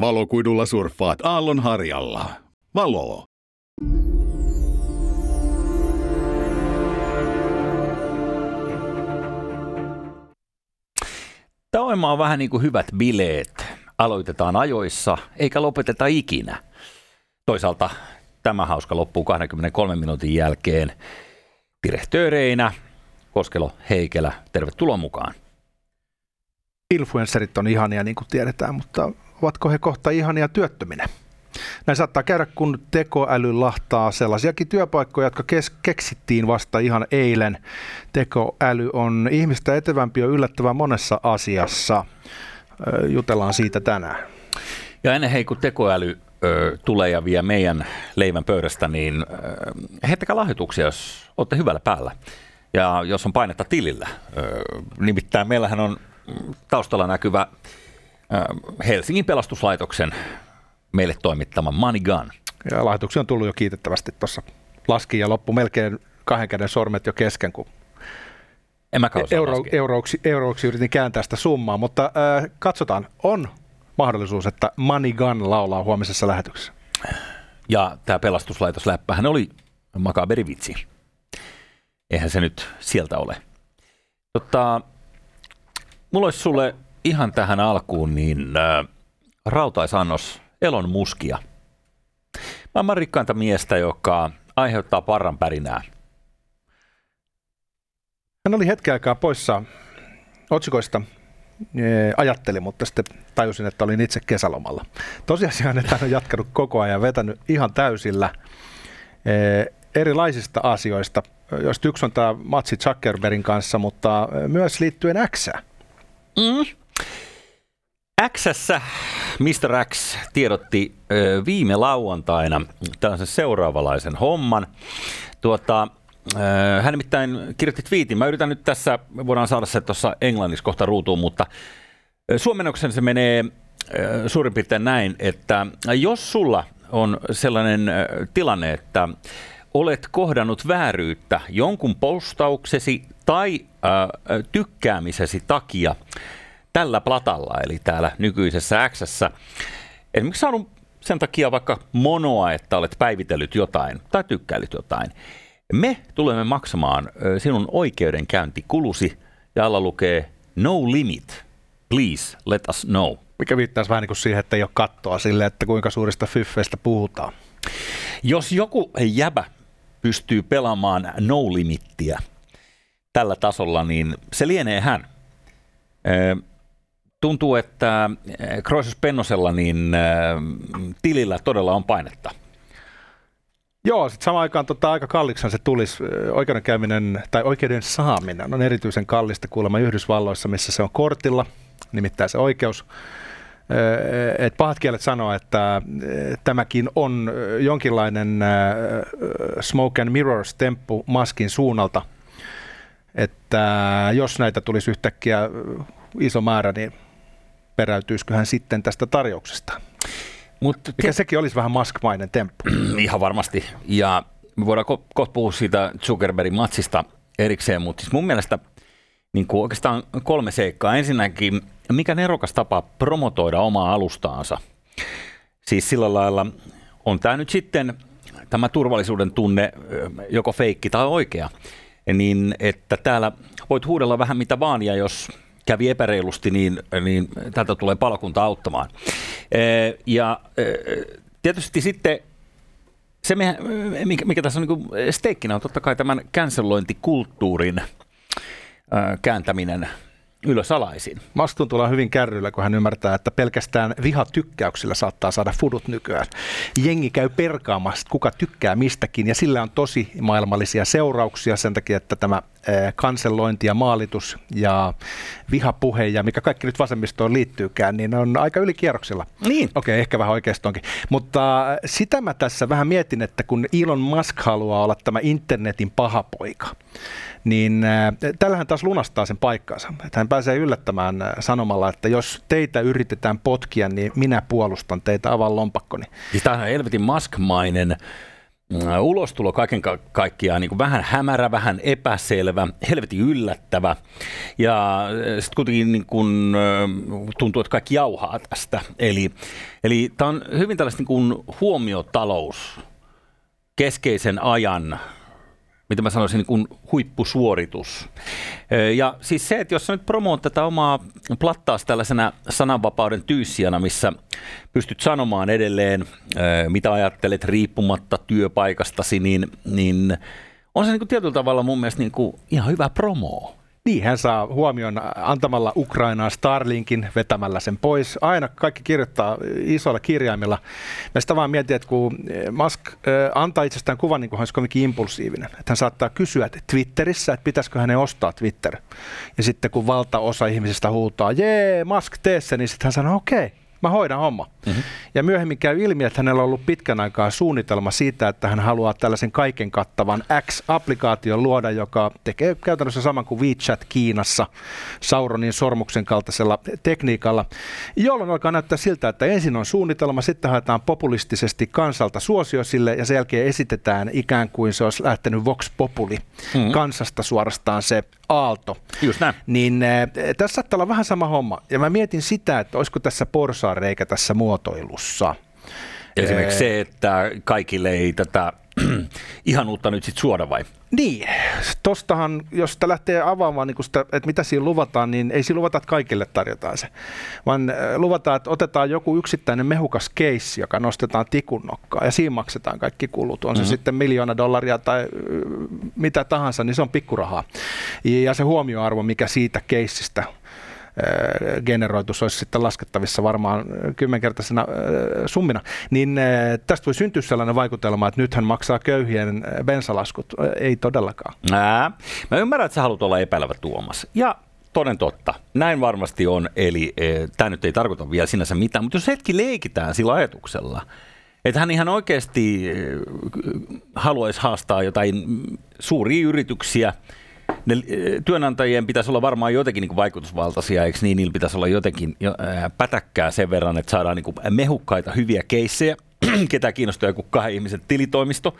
Valokuidulla surffaat aallonharjalla. Valo. Tämä on vähän niin kuin hyvät bileet. Aloitetaan ajoissa, eikä lopeteta ikinä. Toisaalta tämä hauska loppuu 23 minuutin jälkeen. Direktööreinä Koskelo Heikelä, tervetuloa mukaan. Influencerit on ihania, niin kuin tiedetään, mutta ovatko he kohta ihania työttöminä? Näin saattaa käydä, kun tekoäly lahtaa sellaisiakin työpaikkoja, jotka kes- keksittiin vasta ihan eilen. Tekoäly on ihmistä etevämpi ja yllättävän monessa asiassa. Jutellaan siitä tänään. Ja ennen hei, kun tekoäly ö, tulee ja vie meidän leivän pöydästä, niin heittäkää lahjoituksia, jos olette hyvällä päällä. Ja jos on painetta tilillä. Ö, nimittäin meillähän on taustalla näkyvä Helsingin pelastuslaitoksen meille toimittama Money Gun. Ja lahjoituksia on tullut jo kiitettävästi tuossa. Laski ja loppu melkein kahden käden sormet jo kesken, kun en mä euro, euroksi, euroksi yritin kääntää sitä summaa, mutta äh, katsotaan, on mahdollisuus, että Money Gun laulaa huomisessa lähetyksessä. Ja tämä pelastuslaitosläppähän oli makaberi vitsi. Eihän se nyt sieltä ole. Tota, mulla olisi sulle ihan tähän alkuun niin äh, rautaisannos Elon Muskia. Maailman rikkainta miestä, joka aiheuttaa parran pärinää. Hän oli hetken aikaa poissa otsikoista, ajattelin, mutta sitten tajusin, että olin itse kesälomalla. Tosiasiaan, että hän on jatkanut koko ajan, vetänyt ihan täysillä erilaisista asioista, joista yksi on tämä matsi Zuckerbergin kanssa, mutta myös liittyen X. Mm. Xssä Mr. X tiedotti viime lauantaina tällaisen seuraavalaisen homman. Tuota, hän nimittäin kirjoitti twiitin. Mä yritän nyt tässä, voidaan saada se tuossa englanniksi kohta ruutuun, mutta suomennoksen se menee suurin piirtein näin, että jos sulla on sellainen tilanne, että olet kohdannut vääryyttä jonkun postauksesi tai tykkäämisesi takia, tällä platalla, eli täällä nykyisessä X. Esimerkiksi saanut sen takia vaikka monoa, että olet päivitellyt jotain tai tykkäilyt jotain. Me tulemme maksamaan sinun oikeudenkäyntikulusi ja alla lukee no limit. Please let us know. Mikä viittaisi vähän niin kuin siihen, että ei ole kattoa sille, että kuinka suurista fyffeistä puhutaan. Jos joku jäbä pystyy pelaamaan no limittiä tällä tasolla, niin se lienee hän tuntuu, että Kroisus eh, Pennosella niin äh, tilillä todella on painetta. Joo, sitten samaan aikaan tota, aika kalliksan se tulisi. Eh, oikeudenkäyminen tai oikeuden saaminen on erityisen kallista kuulemma Yhdysvalloissa, missä se on kortilla, nimittäin se oikeus. Et pahat kielet sanoo, että tämäkin on jonkinlainen smoke and mirrors temppu maskin suunnalta, että jos näitä tulisi yhtäkkiä iso määrä, niin peräytyisikö hän sitten tästä tarjouksesta. Mut, Mikä te... sekin olisi vähän maskmainen temppu. Ihan varmasti. Ja me voidaan ko- kohta puhua siitä Zuckerbergin matsista erikseen, mutta siis mun mielestä niin kuin oikeastaan kolme seikkaa. Ensinnäkin, mikä nerokas tapa promotoida omaa alustaansa. Siis sillä lailla on tämä nyt sitten tämä turvallisuuden tunne, joko feikki tai oikea, niin että täällä voit huudella vähän mitä vaan, ja jos kävi epäreilusti, niin, niin tältä tulee palokunta auttamaan. Ja tietysti sitten se, mikä, mikä tässä on niin steikkinä, on totta kai tämän cancelointikulttuurin kääntäminen ylösalaisin. Mastun tulee hyvin kärryllä, kun hän ymmärtää, että pelkästään vihatykkäyksillä saattaa saada fudut nykyään. Jengi käy perkaamassa, kuka tykkää mistäkin, ja sillä on tosi maailmallisia seurauksia sen takia, että tämä kansellointi ja maalitus ja vihapuhe ja mikä kaikki nyt vasemmistoon liittyykään, niin on aika ylikierroksilla. Niin. Okei, okay, ehkä vähän oikeastonkin. Mutta sitä mä tässä vähän mietin, että kun Elon Musk haluaa olla tämä internetin pahapoika, niin äh, tällähän taas lunastaa sen paikkaansa. Että hän pääsee yllättämään sanomalla, että jos teitä yritetään potkia, niin minä puolustan teitä avaan lompakkoni. Siis tämähän on helvetin maskmainen ulostulo kaiken ka- kaikkiaan niin vähän hämärä, vähän epäselvä, helvetin yllättävä. Ja sitten kuitenkin niin kuin, tuntuu, että kaikki jauhaa tästä. Eli, eli tämä on hyvin tällaista niin kuin huomiotalous keskeisen ajan mitä mä sanoisin, niin kuin huippusuoritus. Ja siis se, että jos sä nyt promoot tätä omaa plattaas tällaisena sananvapauden tyyssijana, missä pystyt sanomaan edelleen, mitä ajattelet riippumatta työpaikastasi, niin, niin on se niin kuin tietyllä tavalla mun mielestä niin kuin ihan hyvä promo. Niin, hän saa huomioon antamalla Ukrainaa Starlinkin, vetämällä sen pois. Aina kaikki kirjoittaa isoilla kirjaimilla. Mä sitä vaan mietin, että kun Musk antaa itsestään kuvan, niin kuin hän olisi kovinkin impulsiivinen. Että hän saattaa kysyä että Twitterissä, että pitäisikö hänen ostaa Twitter. Ja sitten kun valtaosa ihmisistä huutaa, jee, Musk, tee se, niin sitten hän sanoo, okei. Okay mä hoidan homma. Mm-hmm. Ja myöhemmin käy ilmi, että hänellä on ollut pitkän aikaa suunnitelma siitä, että hän haluaa tällaisen kaiken kattavan X-applikaation luoda, joka tekee käytännössä saman kuin WeChat Kiinassa Sauronin sormuksen kaltaisella tekniikalla, jolloin alkaa näyttää siltä, että ensin on suunnitelma, sitten haetaan populistisesti kansalta suosio sille ja sen jälkeen esitetään ikään kuin se olisi lähtenyt Vox Populi mm-hmm. kansasta suorastaan se aalto. Just näin. Niin äh, tässä saattaa olla vähän sama homma. Ja mä mietin sitä, että olisiko tässä porsaanreikä tässä muotoilussa. Esimerkiksi se, että kaikille ei tätä ihanuutta nyt sitten suoda vai? Niin, tostahan, jos sitä lähtee avaamaan, niin sitä, että mitä siinä luvataan, niin ei siinä luvata, että kaikille tarjotaan se, vaan luvataan, että otetaan joku yksittäinen mehukas keissi, joka nostetaan tikun nokkaan ja siinä maksetaan kaikki kulut. On se mm-hmm. sitten miljoona dollaria tai mitä tahansa, niin se on pikkurahaa. Ja se huomioarvo, mikä siitä keissistä generoitus olisi sitten laskettavissa varmaan kymmenkertaisena summina, niin tästä voi syntyä sellainen vaikutelma, että nythän maksaa köyhien bensalaskut. Ei todellakaan. Ää, mä ymmärrän, että sä haluat olla epäilevä Tuomas. Ja toden totta. Näin varmasti on, eli e, tämä nyt ei tarkoita vielä sinänsä mitään, mutta jos hetki leikitään sillä ajatuksella, että hän ihan oikeasti haluaisi haastaa jotain suuria yrityksiä – ne eh, työnantajien pitäisi olla varmaan jotenkin niin vaikutusvaltaisia, eikö niin? Niillä pitäisi olla jotenkin jo, ää, pätäkkää sen verran, että saadaan niin mehukkaita hyviä keissejä, ketä kiinnostaa joku kahden ihmisen tilitoimisto,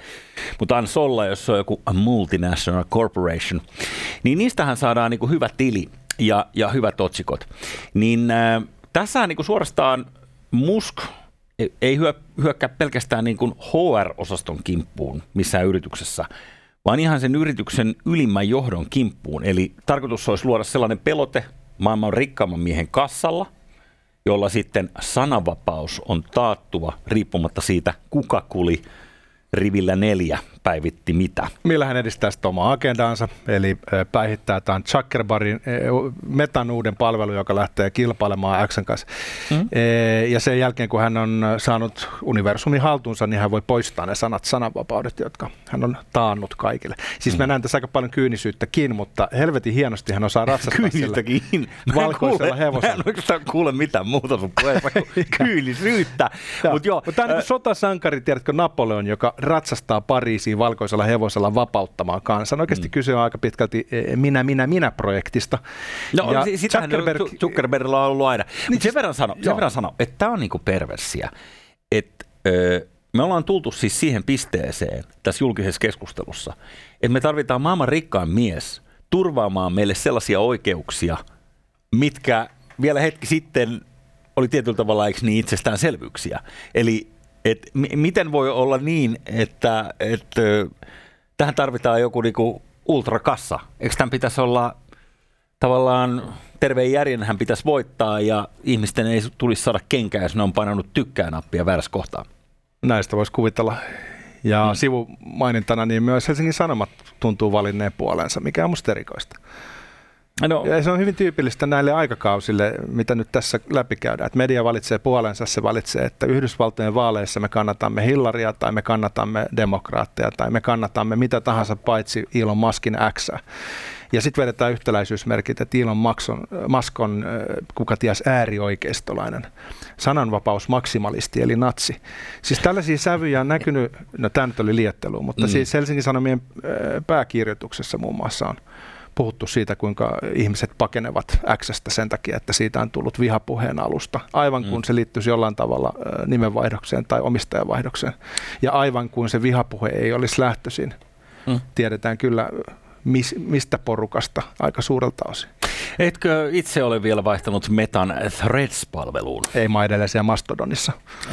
mutta ans olla, jos on joku multinational corporation, niin niistähän saadaan niin hyvä tili ja, ja hyvät otsikot. Niin äh, tässä niin suorastaan Musk ei hyö, hyökkää pelkästään niin HR-osaston kimppuun missään yrityksessä, vaan ihan sen yrityksen ylimmän johdon kimppuun. Eli tarkoitus olisi luoda sellainen pelote maailman rikkaamman miehen kassalla, jolla sitten sananvapaus on taattua riippumatta siitä, kuka kuli rivillä neljä päivitti mitä. Millä hän edistää sitä omaa agendaansa, eli päihittää tämän Zuckerbergin metan uuden palvelu, joka lähtee kilpailemaan Xn kanssa. Mm-hmm. Ja sen jälkeen, kun hän on saanut universumin haltuunsa, niin hän voi poistaa ne sanat sananvapaudet, jotka hän on taannut kaikille. Siis mm-hmm. mä näen tässä aika paljon kyynisyyttäkin, mutta helvetin hienosti hän osaa ratsastaa Kyynistäkin. valkoisella hevosella. Mä en oikeastaan kuule mitään muuta sun puheessa kuin kyynisyyttä. Mutta Mut tämä on niin sotasankari, tiedätkö, Napoleon, joka ratsastaa Pariisiin valkoisella hevosella vapauttamaan kansan. Oikeasti mm. kyse on aika pitkälti e, minä, minä, minä projektista. No ja sitähän Zuckerberg... Zuckerbergilla on ollut aina. Niin, sen verran sano, sen verran sano että tämä on niinku perversiä. Että öö, me ollaan tultu siis siihen pisteeseen tässä julkisessa keskustelussa, että me tarvitaan maailman rikkaan mies turvaamaan meille sellaisia oikeuksia, mitkä vielä hetki sitten oli tietyllä tavalla eikö niin itsestäänselvyyksiä. Eli et m- miten voi olla niin, että, että tähän tarvitaan joku niinku ultrakassa? Eikö tämän pitäisi olla tavallaan terveen järjenhän pitäisi voittaa ja ihmisten ei tulisi saada kenkää, jos ne on painanut tykkää nappia väärässä kohtaa? Näistä voisi kuvitella. Ja hmm. sivumainintana niin myös Helsingin Sanomat tuntuu valinneen puolensa, mikä on musta erikoista. No. Ja se on hyvin tyypillistä näille aikakausille, mitä nyt tässä läpikäydään. Että media valitsee puolensa, se valitsee, että Yhdysvaltojen vaaleissa me kannatamme Hillaria tai me kannatamme demokraatteja tai me kannatamme mitä tahansa paitsi Elon Muskin X. Ja sitten vedetään yhtäläisyysmerkit, että Elon Musk on, kuka ties, äärioikeistolainen, sananvapaus maksimalisti eli natsi. Siis tällaisia sävyjä on näkynyt, no tämä nyt oli liettelu, mutta mm. siis Helsingin Sanomien pääkirjoituksessa muun muassa on puhuttu siitä, kuinka ihmiset pakenevat Xstä sen takia, että siitä on tullut vihapuheen alusta. Aivan kuin mm. se liittyisi jollain tavalla nimenvaihdokseen tai omistajavaihdokseen. Ja aivan kuin se vihapuhe ei olisi lähtöisin. Mm. Tiedetään kyllä mis, mistä porukasta aika suurelta osin. Etkö itse ole vielä vaihtanut Metan Threads-palveluun? Ei, mä edelleen siellä Mastodonissa.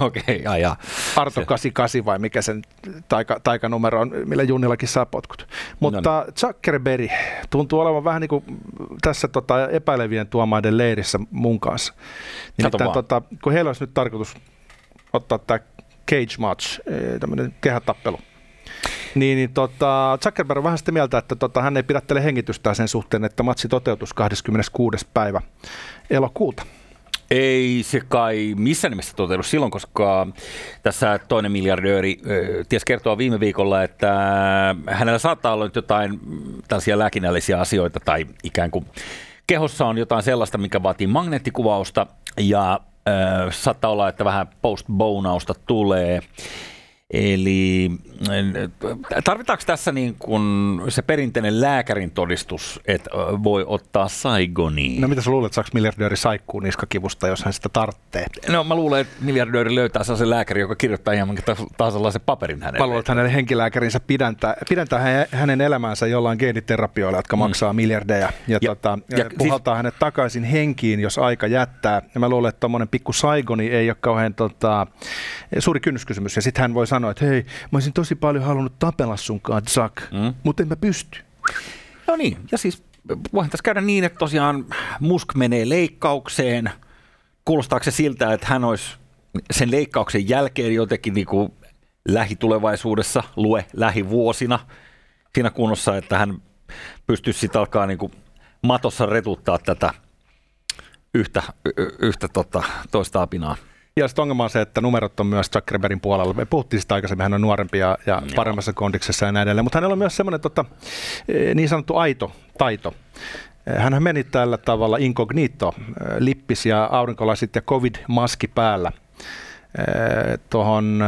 Okei, okay, ja, Arto 88 vai mikä sen taika, taikanumero on, millä Junnillakin saa potkut. Mutta no niin. Zuckerberg tuntuu olevan vähän niin kuin tässä tota epäilevien tuomaiden leirissä mun kanssa. Nimittäin, tota, kun heillä olisi nyt tarkoitus ottaa tämä cage match, eh, tämmöinen kehätappelu, niin, niin tota, Zuckerberg on vähän sitä mieltä, että tota, hän ei pidättele hengitystään sen suhteen, että matsi toteutus 26. päivä elokuuta. Ei se kai missään nimessä toteudu silloin, koska tässä toinen miljardööri ties kertoa viime viikolla, että hänellä saattaa olla nyt jotain tällaisia lääkinnällisiä asioita tai ikään kuin kehossa on jotain sellaista, mikä vaatii magneettikuvausta ja äh, saattaa olla, että vähän postbonausta tulee. Eli tarvitaanko tässä niin kuin se perinteinen lääkärin todistus, että voi ottaa Saigoniin? No mitä sä luulet, saako miljardööri saikkuu niskakivusta, jos hän sitä tarvitsee? No mä luulen, että miljardööri löytää sellaisen lääkäri, joka kirjoittaa ihan taas sellaisen paperin hänelle. Mä luulen, että hänen henkilääkärinsä pidentää, pidentää hänen elämäänsä jollain geeniterapioilla, jotka mm. maksaa miljardeja ja, ja, tota, ja puhaltaa siis... hänet takaisin henkiin, jos aika jättää. Ja mä luulen, että tuommoinen pikku Saigoni ei ole kauhean tota, suuri kynnyskysymys. Ja sitten hän voi sanoa, että hei, mä olisin tosi paljon halunnut tapella sunkaan, Zack, mm. mutta en mä pysty. No niin, ja siis voihan tässä käydä niin, että tosiaan Musk menee leikkaukseen. Kuulostaako se siltä, että hän olisi sen leikkauksen jälkeen jotenkin niin kuin lähitulevaisuudessa, lue lähivuosina siinä kunnossa, että hän pystyisi sitten alkaa niin kuin matossa retuttaa tätä yhtä, yhtä tota, toista apinaa. Ja sitten ongelma on se, että numerot on myös Zuckerbergin puolella. Me puhuttiin sitä aikaisemmin, hän on nuorempi ja, ja paremmassa kondiksessa ja näin edelleen. Mutta hänellä on myös semmoinen tota, e, niin sanottu aito taito. E, hän meni tällä tavalla incognito, e, lippis ja aurinkolasit ja covid-maski päällä tuohon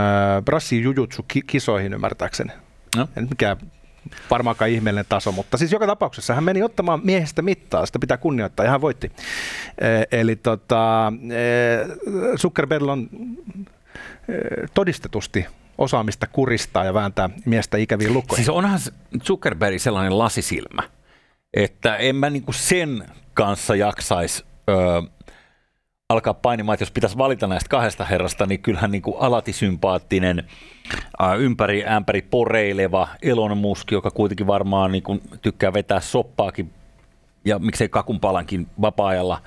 Brassi Jujutsu-kisoihin ymmärtääkseni. No. En mikään varmaankaan ihmeellinen taso, mutta siis joka tapauksessa hän meni ottamaan miehestä mittaa, sitä pitää kunnioittaa ja hän voitti. E, eli tota, e, Zuckerberg on e, todistetusti osaamista kuristaa ja vääntää miestä ikäviin lukkoihin. Siis onhan Zuckerberg sellainen lasisilmä, että en mä niinku sen kanssa jaksaisi alkaa painimaan, että jos pitäisi valita näistä kahdesta herrasta, niin kyllähän niin kuin alati sympaattinen, ympäri ämpäri poreileva Elon Musk, joka kuitenkin varmaan niin kuin tykkää vetää soppaakin ja miksei kakunpalankin vapaa-ajalla,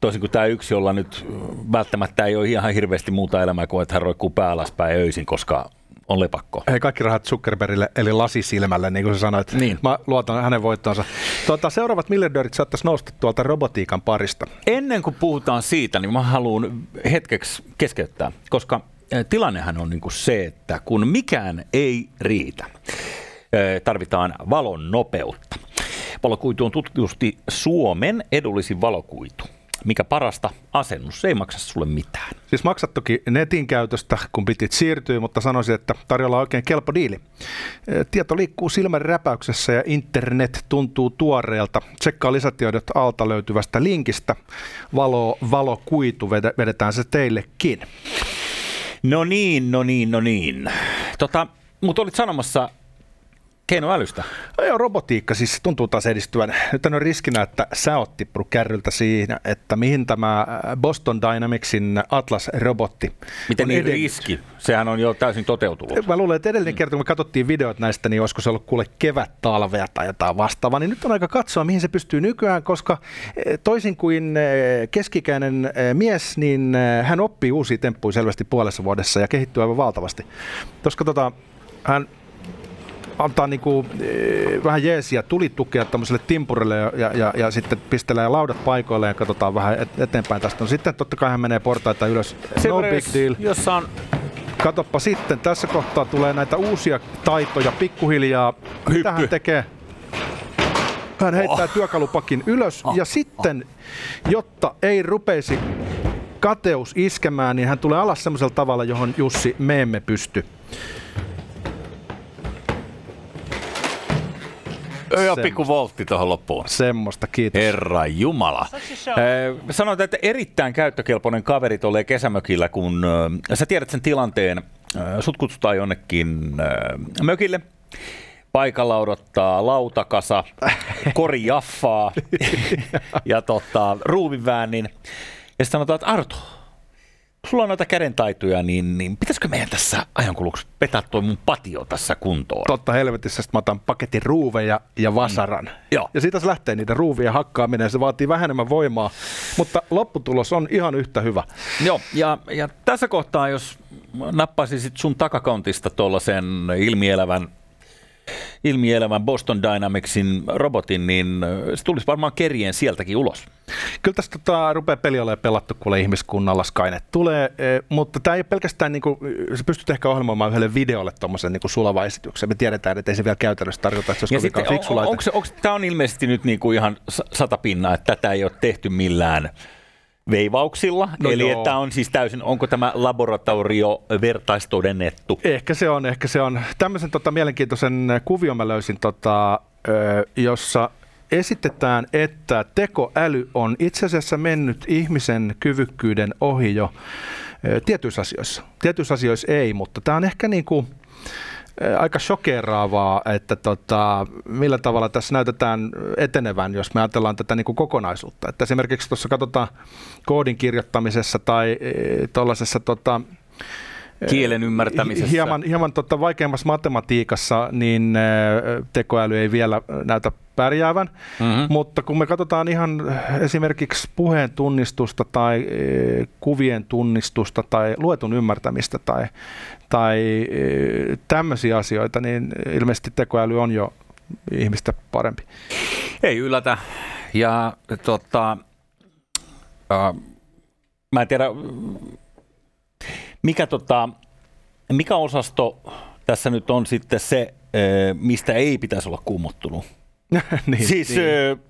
toisin kuin tämä yksi, jolla nyt välttämättä ei ole ihan hirveästi muuta elämää kuin, että hän roikkuu pää öisin, koska on lepakko. Hei, kaikki rahat Zuckerbergille, eli lasisilmälle, niin kuin sä sanoit. Niin. Mä luotan hänen voittonsa. Tuota, seuraavat miljardöörit saattaisi nousta tuolta robotiikan parista. Ennen kuin puhutaan siitä, niin mä haluan hetkeksi keskeyttää, koska eh, tilannehan on niin kuin se, että kun mikään ei riitä, eh, tarvitaan valon nopeutta. Valokuitu on tutkitusti Suomen edullisin valokuitu mikä parasta, asennus ei maksa sulle mitään. Siis maksat toki netin käytöstä, kun pitit siirtyä, mutta sanoisin, että tarjolla on oikein kelpo diili. Tieto liikkuu silmän räpäyksessä ja internet tuntuu tuoreelta. Tsekkaa lisätiedot alta löytyvästä linkistä. Valo, valokuitu vedetään se teillekin. No niin, no niin, no niin. Tota, mutta olit sanomassa keinoälystä. No joo, robotiikka siis tuntuu taas edistyvän. Nyt on riskinä, että sä oot tippunut kärryltä siinä, että mihin tämä äh, Boston Dynamicsin Atlas-robotti Miten niin edennyt. riski? Sehän on jo täysin toteutunut. Mä luulen, että edellinen mm. kerta, kun me katsottiin videot näistä, niin olisiko se ollut kuule kevät talvea tai jotain vastaavaa, niin nyt on aika katsoa, mihin se pystyy nykyään, koska eh, toisin kuin eh, keskikäinen eh, mies, niin hän oppii uusia temppuja selvästi puolessa vuodessa ja kehittyy aivan valtavasti. Koska tota, hän antaa niinku, e, vähän jeesiä tulitukea tämmöiselle timpurille ja, ja, ja, ja sitten pistelee laudat paikoille ja katsotaan vähän et, eteenpäin tästä. No sitten totta kai hän menee portaita ylös. Se no big deal. Jossa on Katoppa sitten, tässä kohtaa tulee näitä uusia taitoja pikkuhiljaa. Hyppy. Mitä hän tekee? Hän heittää oh. työkalupakin ylös oh. ja sitten, jotta ei rupeisi kateus iskemään, niin hän tulee alas semmoisella tavalla, johon Jussi me emme pysty. Joo, Sem- pikku voltti tuohon loppuun. Semmoista, kiitos. Herra Jumala. Sanoit, että erittäin käyttökelpoinen kaveri tuolle kesämökillä, kun äh, sä tiedät sen tilanteen. Äh, sut kutsutaan jonnekin äh, mökille. Paikalla odottaa lautakasa, kori jaffaa ja tota, ruuvinväännin. Ja sitten sanotaan, että Arto, sulla on noita kädentaitoja, niin, niin pitäisikö meidän tässä ajankuluksi vetää toi mun patio tässä kuntoon? Totta helvetissä, sitten mä otan paketin ruuveja ja vasaran. Mm. Joo. Ja siitä se lähtee niiden ruuvien hakkaaminen, se vaatii vähän enemmän voimaa, mutta lopputulos on ihan yhtä hyvä. Joo, ja, ja tässä kohtaa, jos nappaisisit sun takakantista tuollaisen ilmielävän, ilmielävän Boston Dynamicsin robotin, niin se tulisi varmaan kerien sieltäkin ulos. Kyllä tästä tota, rupeaa peli olemaan pelattu kuule ihmiskunnalla, Skynet tulee, e, mutta tämä ei ole pelkästään, niinku, sä pystyt ehkä ohjelmoimaan yhdelle videolle tuommoisen niinku sulava esityksen. Me tiedetään, että ei se vielä käytännössä tarkoita, että se olisi kovinkaan fiksu on, laite. onko, se- onko, tämä on ilmeisesti nyt niinku ihan sa- sata pinnaa, että tätä ei ole tehty millään veivauksilla. No Eli joo. että on siis täysin, onko tämä laboratorio vertaistodennettu? Ehkä se on, ehkä se on. Tämmöisen tota, mielenkiintoisen kuvion mä löysin, tota, jossa esitetään, että tekoäly on itse asiassa mennyt ihmisen kyvykkyyden ohi jo tietyissä asioissa. Tietyissä asioissa ei, mutta tämä on ehkä niin kuin, aika shokeraavaa, että tota, millä tavalla tässä näytetään etenevän, jos me ajatellaan tätä niin kuin kokonaisuutta. Että esimerkiksi tuossa katsotaan koodin kirjoittamisessa tai tuollaisessa tota, Kielen ymmärtämisessä. Hieman, hieman tota vaikeammassa matematiikassa niin äh, tekoäly ei vielä näytä pärjäävän, Mhm. mutta kun me katsotaan ihan esimerkiksi puheen tunnistusta tai äh, kuvien tunnistusta tai luetun ymmärtämistä tai, tai äh, tämmöisiä asioita, niin ilmeisesti tekoäly on jo ihmistä parempi. Ei yllätä. Ja tota, äh, mä en tiedä, mikä, tota, mikä osasto tässä nyt on sitten se, mistä ei pitäisi olla kuumottunut. niin, siis, niin.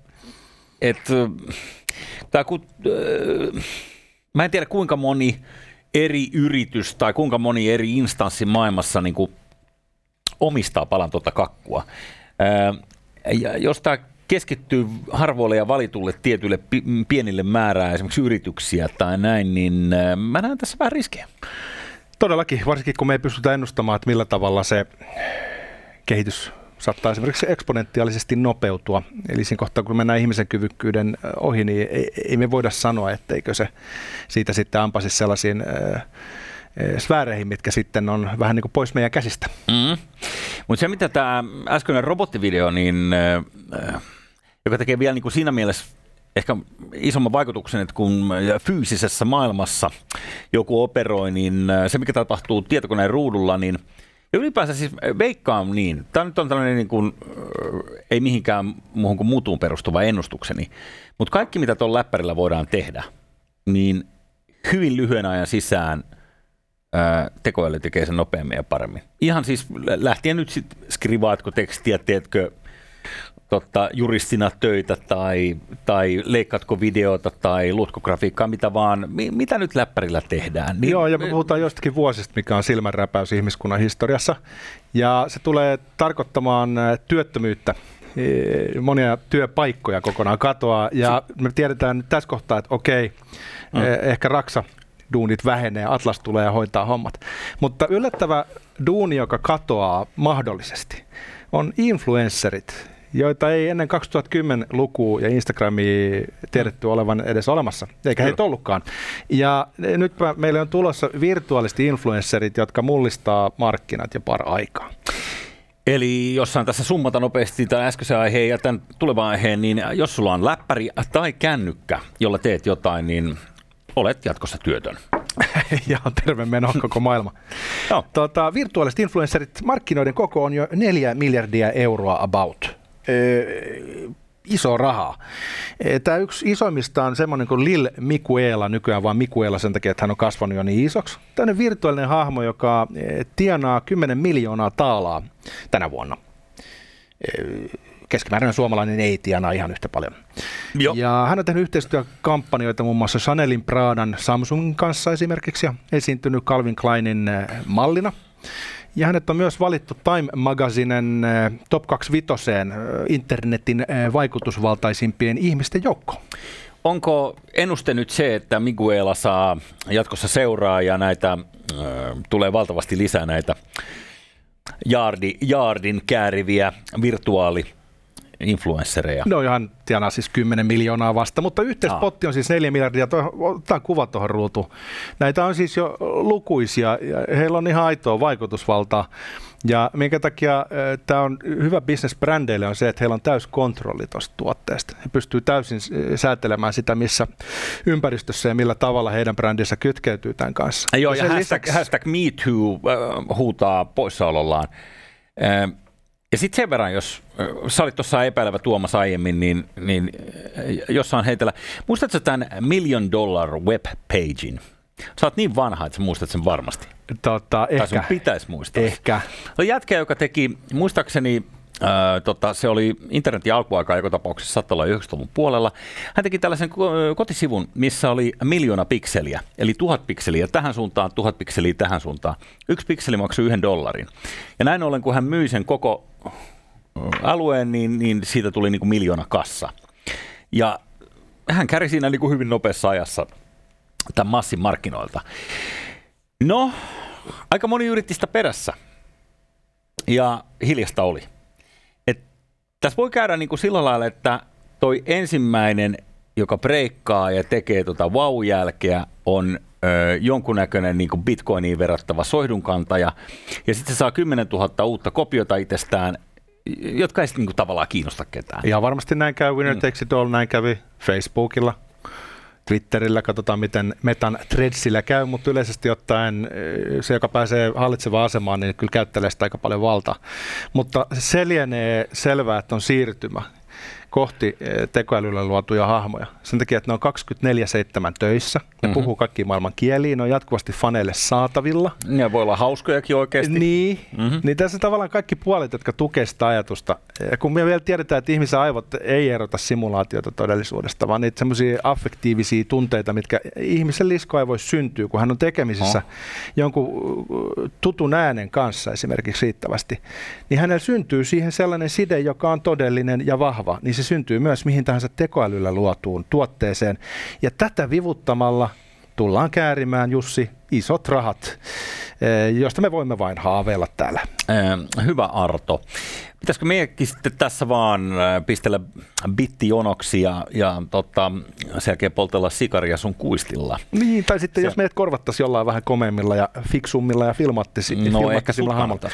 et, tää kun, äh, mä en tiedä kuinka moni eri yritys tai kuinka moni eri instanssi maailmassa niin kuin omistaa palan tuota kakkua. Ää, ja jos tämä keskittyy harvoille ja valitulle tietyille pi- pienille määrää esimerkiksi yrityksiä tai näin, niin ää, mä näen tässä vähän riskejä. Todellakin, varsinkin kun me ei pystytä ennustamaan, että millä tavalla se kehitys saattaa esimerkiksi eksponentiaalisesti nopeutua. Eli siinä kohtaa, kun mennään ihmisen kyvykkyyden ohi, niin ei, ei me voida sanoa, etteikö se siitä sitten ampaisi sellaisiin äh, sfääreihin, mitkä sitten on vähän niin kuin pois meidän käsistä. Mm. Mutta se, mitä tämä äskeinen robottivideo, niin, äh, joka tekee vielä niin kuin siinä mielessä ehkä isomman vaikutuksen, että kun fyysisessä maailmassa joku operoi, niin äh, se, mikä tapahtuu tietokoneen ruudulla, niin ja ylipäänsä siis veikkaan niin, tämä nyt on tällainen niin kuin, äh, ei mihinkään muuhun kuin muutuun perustuva ennustukseni, mutta kaikki mitä tuolla läppärillä voidaan tehdä, niin hyvin lyhyen ajan sisään ää, tekoäly tekee sen nopeammin ja paremmin. Ihan siis lä- lähtien nyt sitten skrivaatko tekstiä, teetkö totta, juristina töitä tai, tai leikkaatko videota tai luotko grafiikkaa, mitä vaan, mi, mitä nyt läppärillä tehdään. Niin, Joo, ja me puhutaan jostakin vuosista, mikä on silmänräpäys ihmiskunnan historiassa. Ja se tulee tarkoittamaan äh, työttömyyttä. Monia työpaikkoja kokonaan katoaa. Ja me tiedetään nyt tässä kohtaa, että okei, mm. ehkä Raksa duunit vähenee, Atlas tulee ja hoitaa hommat. Mutta yllättävä duuni, joka katoaa mahdollisesti, on influencerit, joita ei ennen 2010-lukua ja Instagramia tiedetty olevan edes olemassa, eikä heitä ollutkaan. Ja nyt meille on tulossa virtuaalisti influencerit, jotka mullistaa markkinat jo par aikaa. Eli jossain tässä summata nopeasti tämän äskeisen aiheen ja tämän tulevan aiheen, niin jos sulla on läppäri tai kännykkä, jolla teet jotain, niin olet jatkossa työtön. ja terve meno koko maailma. Joo. Tota, virtuaaliset influencerit, markkinoiden koko on jo 4 miljardia euroa about. Iso rahaa. Tämä yksi isoimmista on semmoinen kuin Lil Mikuela, nykyään vaan Mikuela sen takia, että hän on kasvanut jo niin isoksi. Tällainen virtuaalinen hahmo, joka tienaa 10 miljoonaa taalaa tänä vuonna. Keskimääräinen suomalainen ei tienaa ihan yhtä paljon. Joo. Ja hän on tehnyt yhteistyökampanjoita muun muassa Chanelin, Pradan, Samsungin kanssa esimerkiksi ja esiintynyt Calvin Kleinin mallina. Ja hänet on myös valittu Time Magazinen äh, Top 25 äh, internetin äh, vaikutusvaltaisimpien ihmisten joukkoon. Onko ennuste nyt se, että Miguela saa jatkossa seuraa ja näitä, tulee valtavasti lisää näitä jaardi, jaardin kääriviä virtuaali influenssereja. No ihan tienaa siis 10 miljoonaa vasta, mutta yhteispotti on siis 4 miljardia. Otetaan kuva tuohon ruutuun. Näitä on siis jo lukuisia ja heillä on ihan aitoa vaikutusvaltaa. Ja minkä takia tämä on hyvä business brändeille on se, että heillä on täys kontrolli tuosta tuotteesta. He pystyy täysin säätelemään sitä, missä ympäristössä ja millä tavalla heidän brändinsä kytkeytyy tämän kanssa. Joo, ja, ja hashtag, lisäksi... hashtag MeToo äh, huutaa poissaolollaan. Äh, ja sitten sen verran, jos sä olit tuossa epäilevä Tuomas aiemmin, niin, niin jossain heitellä. Muistatko tämän Million Dollar Web Pagein? Sä oot niin vanha, että sä muistat sen varmasti. Tota, ehkä. Tai sun pitäisi muistaa. Ehkä. No jätkä, joka teki, muistaakseni Öö, tota, se oli internetin alkuaikaa joka tapauksessa saattaa olla 90-luvun puolella. Hän teki tällaisen kotisivun, missä oli miljoona pikseliä, eli tuhat pikseliä tähän suuntaan, tuhat pikseliä tähän suuntaan. Yksi pikseli maksoi yhden dollarin. Ja näin ollen, kun hän myi sen koko alueen, niin, niin siitä tuli niin kuin miljoona kassa. Ja hän käri siinä niin kuin hyvin nopeassa ajassa tämän massin markkinoilta. No, aika moni yritti sitä perässä. Ja hiljasta oli. Et tässä voi käydä niin kuin sillä lailla, että toi ensimmäinen, joka breikkaa ja tekee tota vau-jälkeä, on ö, jonkunnäköinen niin kuin bitcoiniin verrattava soihdunkantaja, ja sitten se saa 10 000 uutta kopiota itsestään, jotka ei sitten niin tavallaan kiinnosta ketään. Ja varmasti näin käy Winner mm. Takes It All, näin kävi Facebookilla, Twitterillä, katsotaan miten Metan Threadsillä käy, mutta yleisesti ottaen se, joka pääsee hallitsevaan asemaan, niin kyllä käyttelee sitä aika paljon valtaa. Mutta se lienee selvää, että on siirtymä kohti eh, tekoälyllä luotuja hahmoja. Sen takia, että ne on 24-7 töissä, ne mm-hmm. puhuu kaikki maailman kieliin, ne on jatkuvasti faneille saatavilla. Ne voi olla hauskojakin oikeasti. Niin, mm-hmm. niin tässä on tavallaan kaikki puolet, jotka tukevat sitä ajatusta. Ja kun me vielä tiedetään, että ihmisen aivot ei erota simulaatiota todellisuudesta, vaan niitä semmoisia affektiivisia tunteita, mitkä ihmisen liskoaivoissa syntyy, kun hän on tekemisissä oh. jonkun tutun äänen kanssa esimerkiksi riittävästi, niin hänellä syntyy siihen sellainen side, joka on todellinen ja vahva. Niin se syntyy myös mihin tahansa tekoälyllä luotuun tuotteeseen. Ja tätä vivuttamalla tullaan käärimään, Jussi, isot rahat, eh, josta me voimme vain haaveilla täällä. Äh, hyvä Arto. Pitäisikö meidänkin sitten tässä vaan äh, pistellä bittijonoksi ja, ja tota, sen jälkeen poltella sikaria sun kuistilla? Niin, tai sitten se... jos meidät korvattaisiin jollain vähän komeimmilla ja fiksummilla ja filmattisi. No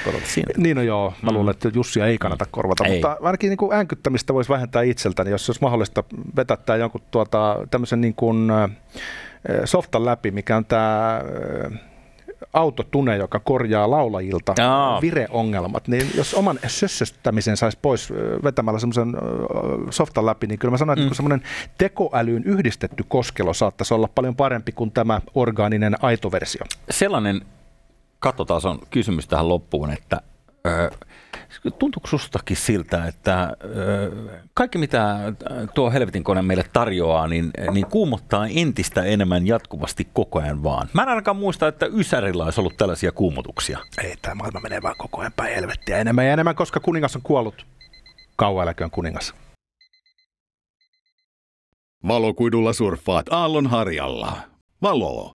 korvata siinä. Niin no joo, mä mm. luulen, että Jussia ei kannata korvata, ei. mutta ainakin niin kuin äänkyttämistä voisi vähentää itseltäni, jos olisi mahdollista vetättää jonkun tuota, tämmöisen niin kuin, äh, softan läpi, mikä on tämä autotune, joka korjaa laulajilta Aa. vireongelmat, niin jos oman sössöstämisen saisi pois vetämällä semmoisen softan läpi, niin kyllä mä sanoin, että mm. semmoinen tekoälyyn yhdistetty koskelo saattaisi olla paljon parempi kuin tämä orgaaninen aito versio. Sellainen kattotason kysymys tähän loppuun, että ö, tuntuuko sustakin siltä, että kaikki mitä tuo helvetin kone meille tarjoaa, niin, niin kuumottaa entistä enemmän jatkuvasti koko ajan vaan. Mä en ainakaan muista, että Ysärillä olisi ollut tällaisia kuumotuksia. Ei, tämä maailma menee vaan koko ajan päin helvettiä enemmän ja enemmän, koska kuningas on kuollut. Kauan eläköön kuningas. Valokuidulla surffaat aallonharjalla. Valo